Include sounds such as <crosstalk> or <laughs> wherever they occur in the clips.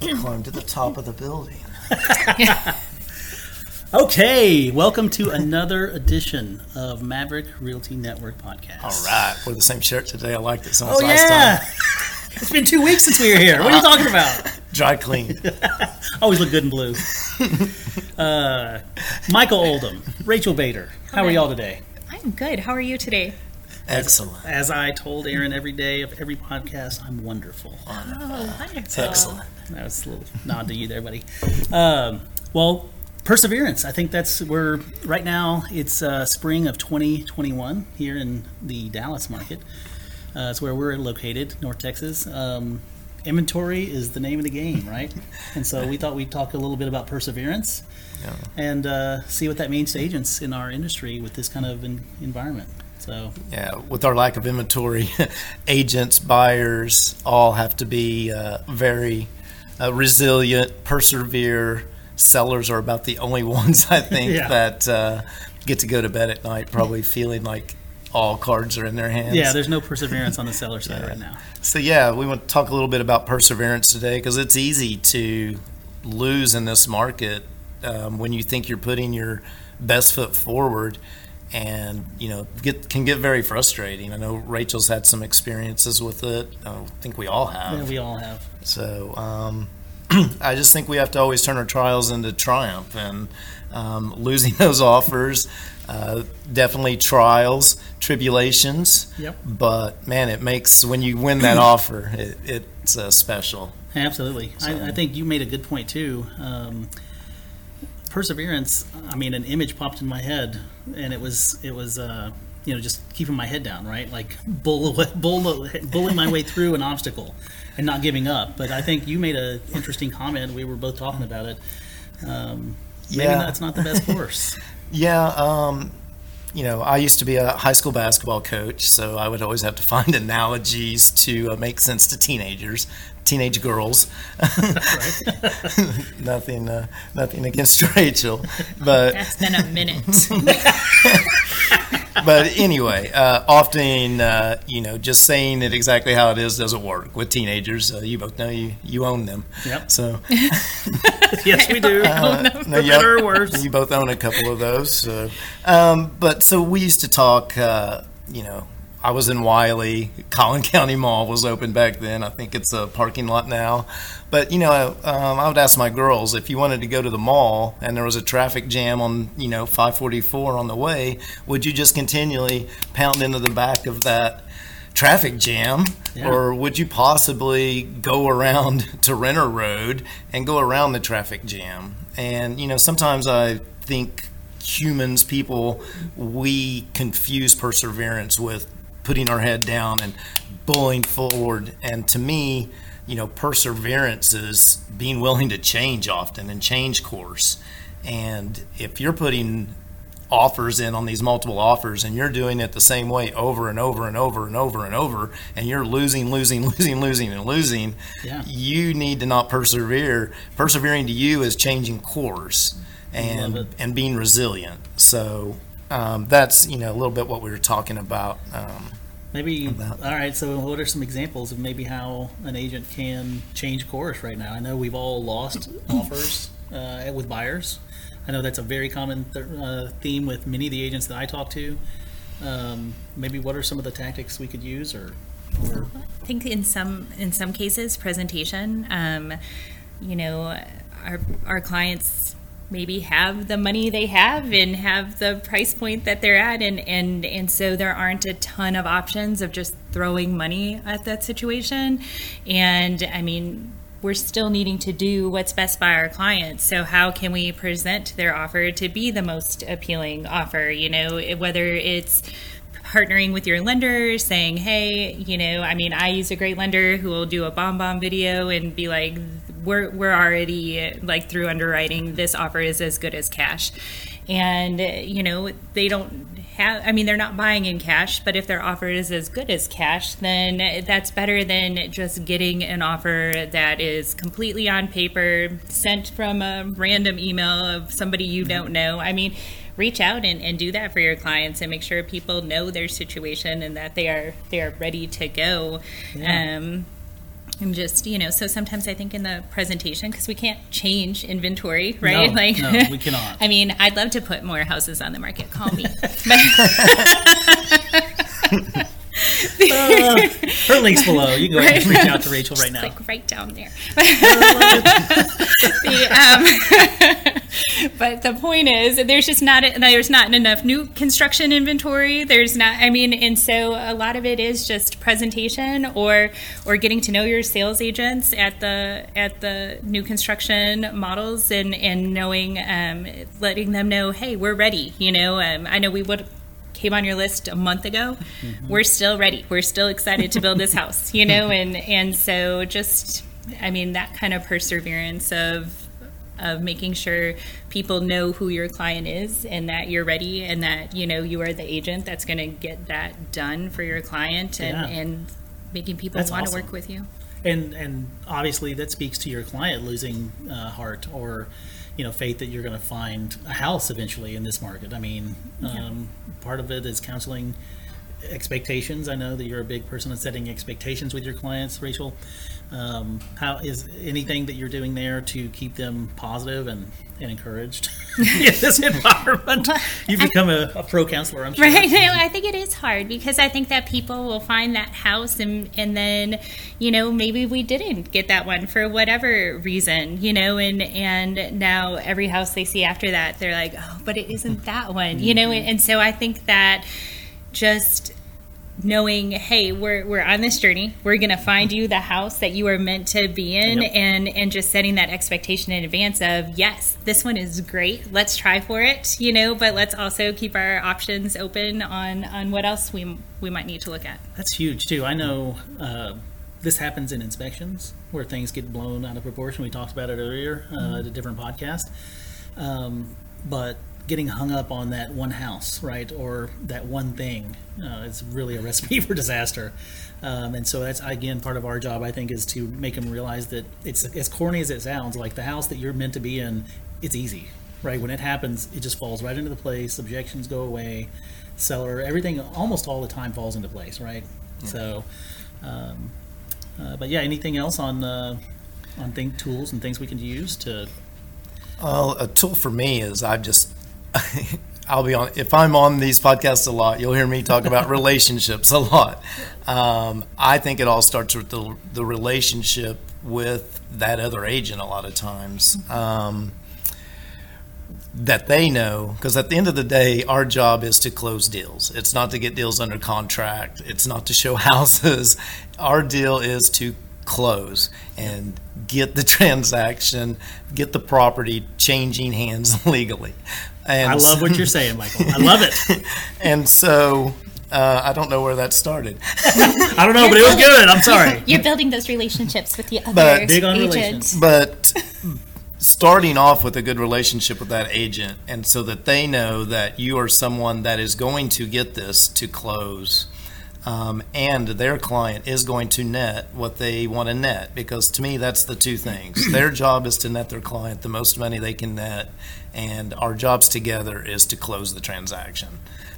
Climb to the top of the building. <laughs> Okay, welcome to another edition of Maverick Realty Network podcast. All right, we're the same shirt today. I liked it so much Oh last yeah, time. <laughs> it's been two weeks since we were here. What are you talking about? Dry clean. <laughs> Always look good in blue. Uh, Michael Oldham, Rachel Bader. How are y'all today? I'm good. How are you today? Excellent. As I told Aaron every day of every podcast, I'm wonderful. Oh, wonderful. Excellent. That was a little nod to you there, buddy. Um, well, perseverance. I think that's where right now it's uh, spring of 2021 here in the Dallas market. Uh, it's where we're located, North Texas. Um, inventory is the name of the game, right? <laughs> and so we thought we'd talk a little bit about perseverance Yeah. and uh, see what that means to agents in our industry with this kind of en- environment. So Yeah, with our lack of inventory, <laughs> agents, buyers all have to be uh, very uh, resilient, persevere. Sellers are about the only <laughs> ones I think Yeah. that uh, get to go to bed at night probably feeling like all cards are in their hands. yeah, there's no perseverance on the seller side right now. So yeah, we want to talk a little bit about perseverance today because it's easy to lose in this market um, when you think you're putting your best foot forward, and you know get can get very frustrating. I know Rachel's had some experiences with it. I think we all have. Yeah, we all have. So um, <clears throat> I just think we have to always turn our trials into triumph and um, losing <laughs> those offers. Uh, definitely trials, tribulations. Yep. But man, it makes when you win that <clears throat> offer, it, it's uh, special. Absolutely. I, I think you made a good point too. Um, perseverance. I mean, an image popped in my head, and it was it was uh, you know just keeping my head down, right? Like bull, <laughs> bull, bullying my way through an obstacle and not giving up. But I think you made an interesting comment. We were both talking about it. Um, maybe Yeah. that's not the best course. <laughs> Yeah, um, you know, I used to be a high school basketball coach, so I would always have to <laughs> find analogies to uh, make sense to teenagers, teenage girls. <laughs> nothing, uh, nothing against <laughs> Rachel, but That's been a minute. But anyway, uh, often uh, you know, just saying it exactly how it is doesn't work with teenagers. Uh, you both know you you own them. Yep. So <laughs> yes, we do. Uh, For no, you- better or worse. You both own a couple of those. So. Um, but so we used to talk, uh, you know, I was in Wylie. Collin <laughs> County Mall was open back then. I think it's a parking lot now. But, you know, um, I would ask my girls if you wanted to go to the mall and there was a traffic jam on, you know, 544 on the way, would you just continually pound into the back of that traffic jam? Yeah. Or would you possibly go around <laughs> to Renner Road and go around the traffic jam? And, you know, sometimes I think humans, people, we confuse perseverance with putting our head down and bullying forward. And to me, you know, perseverance is being willing to change often and change course. And if you're putting offers in on these multiple offers and you're doing it the same way over and over and over and over and over and you're losing losing <laughs> losing losing and losing Yeah. you need to not persevere persevering to you is changing course and and being resilient so um, that's you know a little bit what we were talking about um, Maybe. about- All right. So, what are some examples of maybe how an agent can change course right now? I know we've all lost <clears throat> offers uh, with buyers. I know that's a very common th- uh, theme with many of the agents that I talk to. Um, maybe what are some of the tactics we could use, or, or I think in some in some cases, presentation. Um, you know, our our clients maybe have the money they have and have the price point that they're at, and and and so there aren't a ton of options of just throwing money at that situation. And I mean. We're still needing to do what's best by our clients. So, how can we present their offer to be the most appealing offer? You know, whether it's partnering with your lender, saying, hey, you know, I mean, I use a great lender who will do a BombBomb video and be like, we're, we're already like through underwriting, this offer is as good as cash. And, you know, they don't have, I mean, they're not buying in cash, but if their offer is as good as cash, then that's better than just getting an offer that is completely on paper, sent from a random email of somebody you don't know. I mean, reach out and, and do that for your clients and make sure people know their situation and that they are they are ready to go. Yeah. Um, and just you know so sometimes i think in the presentation because we can't change inventory right No, like no, we <laughs> cannot. i mean i'd love to put more houses on the market call me <laughs> Uh, her link's below. You can go ahead and reach out to Rachel right now. like right down there <laughs> The, um, <laughs> but the point is there's just not there's not enough new construction inventory. There's not i mean and so a lot of it is just presentation or or getting to know your sales agents at the at the new construction models and and knowing um, letting them know hey we're ready you know um, i know we would came on your list a month ago. We're still ready. We're still excited to build this <laughs> house you know and and so just i mean that kind of perseverance of of making sure people know who your client is and that you're ready and that you know you are the agent that's going to get that done for your client and Yeah. and making people That's want to awesome. work with you and and obviously that speaks to your client losing uh, heart or you know faith that you're going to find a house eventually in this market. I mean, um, part of it is counseling expectations. I know that you're a big person on setting expectations with your clients, Rachel. Um, how is anything that you're doing there to keep them positive and, and encouraged <laughs> in this environment? You've become a, a pro counselor, I'm sure. Right. <laughs> I think it is hard because I think that people will find that house and and then, you know, maybe we didn't get that one for whatever reason, you know, and and now every house they see after that, they're like, oh, but it isn't that one, you know, and, and so I think that just knowing hey we're we're on this journey we're going to find you the house that you are meant to be in Yep. and and just setting that expectation in advance of yes this one is great let's try for it you know but let's also keep our options open on on what else we we might need to look at That's huge too. I know uh, this happens in inspections where things get blown out of proportion. We talked about it earlier uh, at a different podcast. Um, but getting hung up on that one house, right, or that one thing, uh, is really a recipe <laughs> for disaster. Um, and so that's again part of our job. I think is to make them realize that it's as corny as it sounds. Like the house that you're meant to be in, it's easy, right? When it happens, it just falls right into the place. Objections go away. Seller, everything almost all the time falls into place, right? So, um, uh, but yeah, anything else on uh, on think tools and things we can use to Well, a tool for me is I've just, <laughs> I'll be on, if I'm on these podcasts a lot, you'll hear me talk about <laughs> relationships a lot. Um, I think it all starts with the, the relationship with that other agent a lot of times. Um, that they know, because at the end of the day, our job is to close deals. It's not to get deals under contract. It's not to show <laughs> houses. Our deal is to close and get the transaction, get the property changing hands legally. And I love what you're <laughs> saying, Michael. I love it. <laughs> and so uh, I don't know where that started. <laughs> I don't know, but it was good. I'm sorry. you're building those relationships with the other But- Big on agent. relations. but starting off with a good relationship with that agent and so that they know that you are someone that is going to get this to close um, and their client is going to net what they want to net because to me that's the two things <clears throat> their job is to net their client the most money they can net and our jobs together is to close the transaction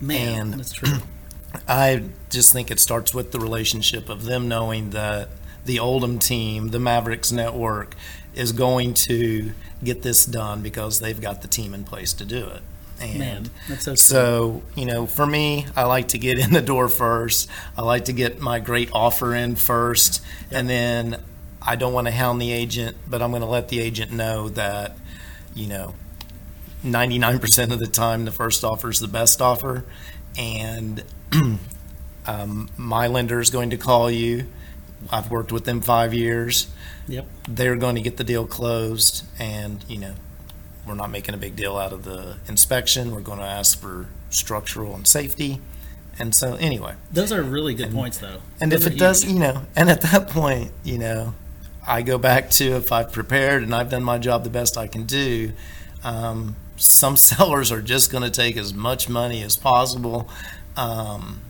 Man, And- that's true. <clears throat> I just think it starts with the relationship of them knowing that the Oldham team, the Mavericks network, is going to get this done because they've got the team in place to do it. And Man, that's so. so, you know, for me, I like to get <laughs> in the door first. I like to get my great offer in first. And then I don't want to hound the agent, but I'm going to let the agent know that, you know, 99% of the time, the first offer is the best offer. And <clears throat> um, my lender is going to call you. I've worked with them five years. Yep. They're going to get the deal closed. And, you know, we're not making a big deal out of the inspection. We're going to ask for structural and safety. And so, anyway, Those are really good points, though. and Those if it does, huge. you know, and at that point, you know, I go back to if I've prepared and I've done my job the best I can do. Um, some <laughs> sellers are just going to take as much money as possible. Um,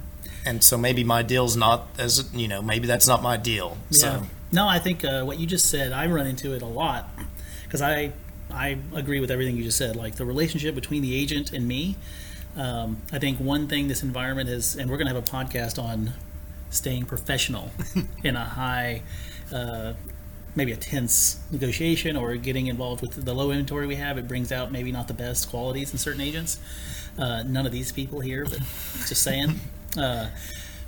and so maybe my deal's not as, you know, maybe that's not my deal. Yeah. So, No, I think uh, what you just said, I run into it a lot because I I agree with everything you just said. Like the relationship between the agent and me. Um, I think one thing this environment has, and we're going to have a podcast on staying professional <laughs> in a high, uh, maybe a tense negotiation or getting involved with the low inventory we have. It brings out maybe not the best qualities in certain agents. Uh, none of these people here, but <laughs> just saying. Uh,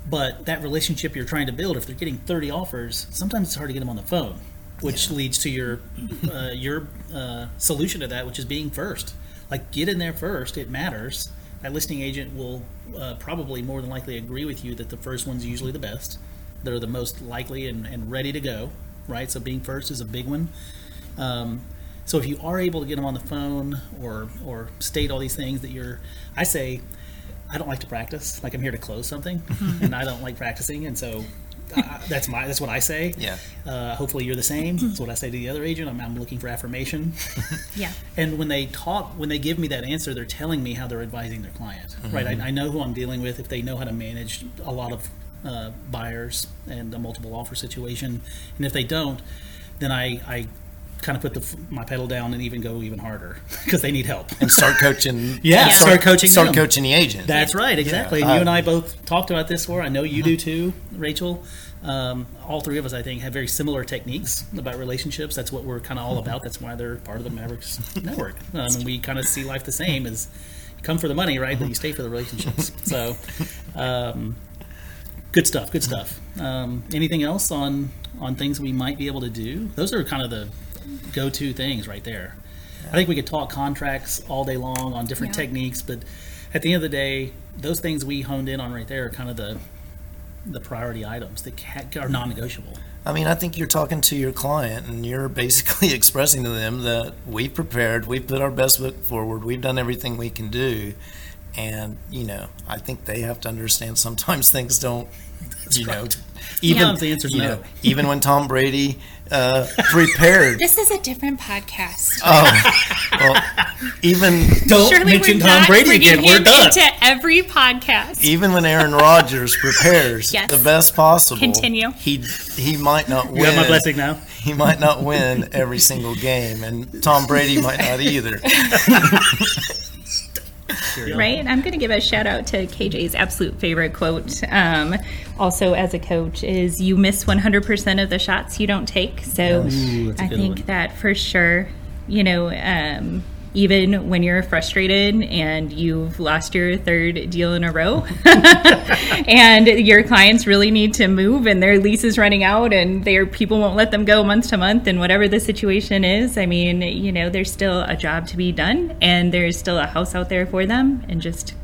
but that relationship you're trying to build, if they're getting 30 offers, sometimes it's hard to get them on the phone, which leads to your <laughs> uh, your uh, solution to that, which is being first. Like get in there first. It matters. That listing agent will uh, probably more than likely agree with you that the first one's usually the best. They're the most likely and, and ready to go, right? So being first is a big one. Um, so if you are able to get them on the phone or or state all these things that you're, I say, I don't like to practice. Like I'm here to close something, <laughs> and I don't like practicing, and so uh, that's my that's what I say. Yeah. Uh, hopefully you're the same. That's what I say to the other agent. I'm, I'm looking for affirmation. <laughs> Yeah. And when they talk, when they give me that answer, they're telling me how they're advising their client, right? I, I know who I'm dealing with. If they know how to manage a lot of uh, buyers and a multiple offer situation, and if they don't, then I, I kind of put the, my pedal down and even go even harder <laughs> because they need help. and start coaching. <laughs> Yeah, start coaching Start them. coaching the agent. That's right, exactly. Yeah. you and I both talked about this before. I know you do too, Rachel. Um, all three of us, I think, have very similar techniques about relationships. That's what we're kind of all about. That's why they're part of the Mavericks network. Um, and we kind of see life the same as you come for the money, right? But you stay for the relationships. <laughs> So, um, good stuff. Good stuff. Um, anything else on on things we might be able to do? Those are kind of the go-to things right there. I think we could talk contracts all day long on different Yeah. techniques, but at the end of the day, those things we honed in on right there are kind of the the priority items that are non-negotiable. I mean, I think you're talking to your client and you're <laughs> basically expressing to them that we've prepared, we've put our best foot forward, we've done everything we can do. And, you know, I think they have to understand sometimes things don't, <laughs> you know, even, the answer's you no. know, even when Tom Brady uh, prepared, This is a different podcast. oh, well, even, Don't Surely mention Tom Brady again. We're done. into every podcast. even when Aaron Rodgers <laughs> prepares Yes. the best possible, Continue. he, he might not win. You have my blessing now. he might not win every single game, and Tom Brady might not either. <laughs> right? I'm going to give a shout out to KJ's absolute favorite quote. Um, also, as a coach, is you miss 100% of the shots you don't take. So Ooh, I think one. that for sure, you know, um, even when you're frustrated and you've lost your third deal in a row <laughs> and your clients really need to move and their lease is running out and their people won't let them go month to month and whatever the situation is i mean you know there's still a job to be done and there's still a house out there for them and just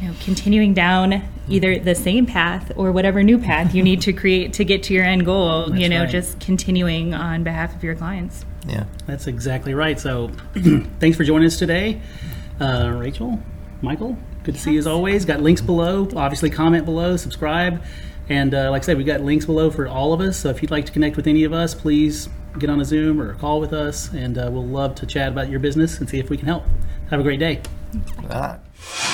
you know continuing down either the same path or whatever new path you need to <laughs> create to get to your end goal you know right. just continuing on behalf of your clients Yeah. That's exactly right. So, <clears throat> thanks for joining us today, uh, Rachel, Michael. Good to see you as always. Got links below. Obviously, comment below, subscribe, and uh, like I said, we've got links below for all of us. So if you'd like to connect with any of us, please get on a Zoom or a call with us, and uh, we'll love to chat about your business and see if we can help. Have a great day. All right.